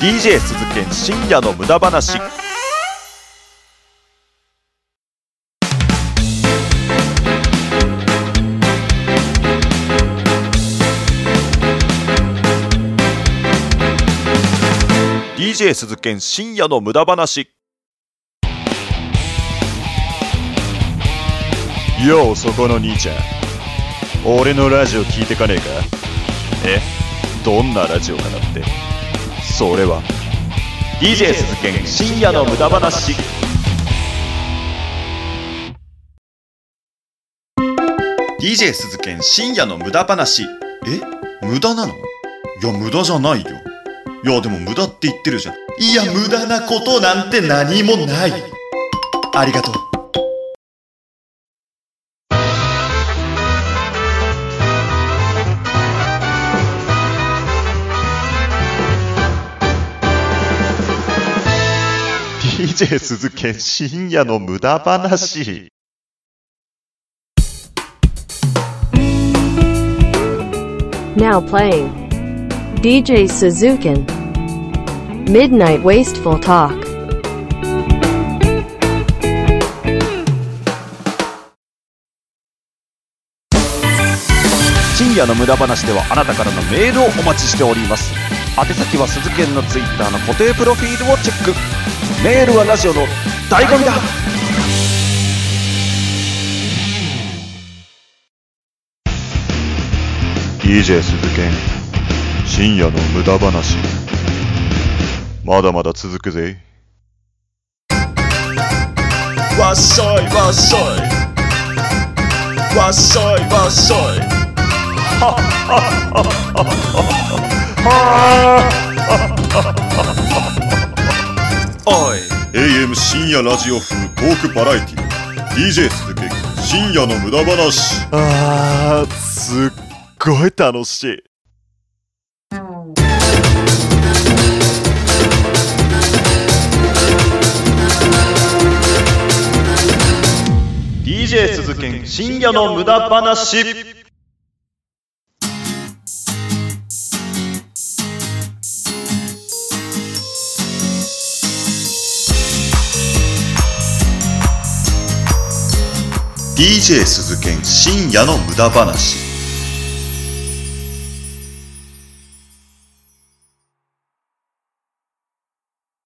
DJ 鈴研深夜の無駄話「DJ 鈴研深夜の無駄話」ようそこの兄ちゃん。俺のラジオ聞いてかねえか？え？どんなラジオかだって。それは DJ 鈴研深夜の無駄話。DJ 鈴研深夜の無駄話。え？無駄なの？いや無駄じゃないよ。いやでも無駄って言ってるじゃん。いや無駄なことなんて何もない。ありがとう「DJ 鈴研深夜の無駄話」Now playing. DJ Suzukin. Midnight Wasteful Talk. 深夜の無駄話ではあなたからのメールをお待ちしております宛先は鈴研のツイッターの固定プロフィールをチェック。メールはラジオの醍醐味だ。DJ 鈴研深夜の無駄話。まだまだ続くぜ。わっしょいわっしょい。わっしょいわっしょいおい AM 深夜ラジオ風トークバラエティ DJ 鈴木深夜の無駄話。あーすっごい楽しい「DJ 鈴研深夜の無駄話」DJ 鈴研深夜の無駄話。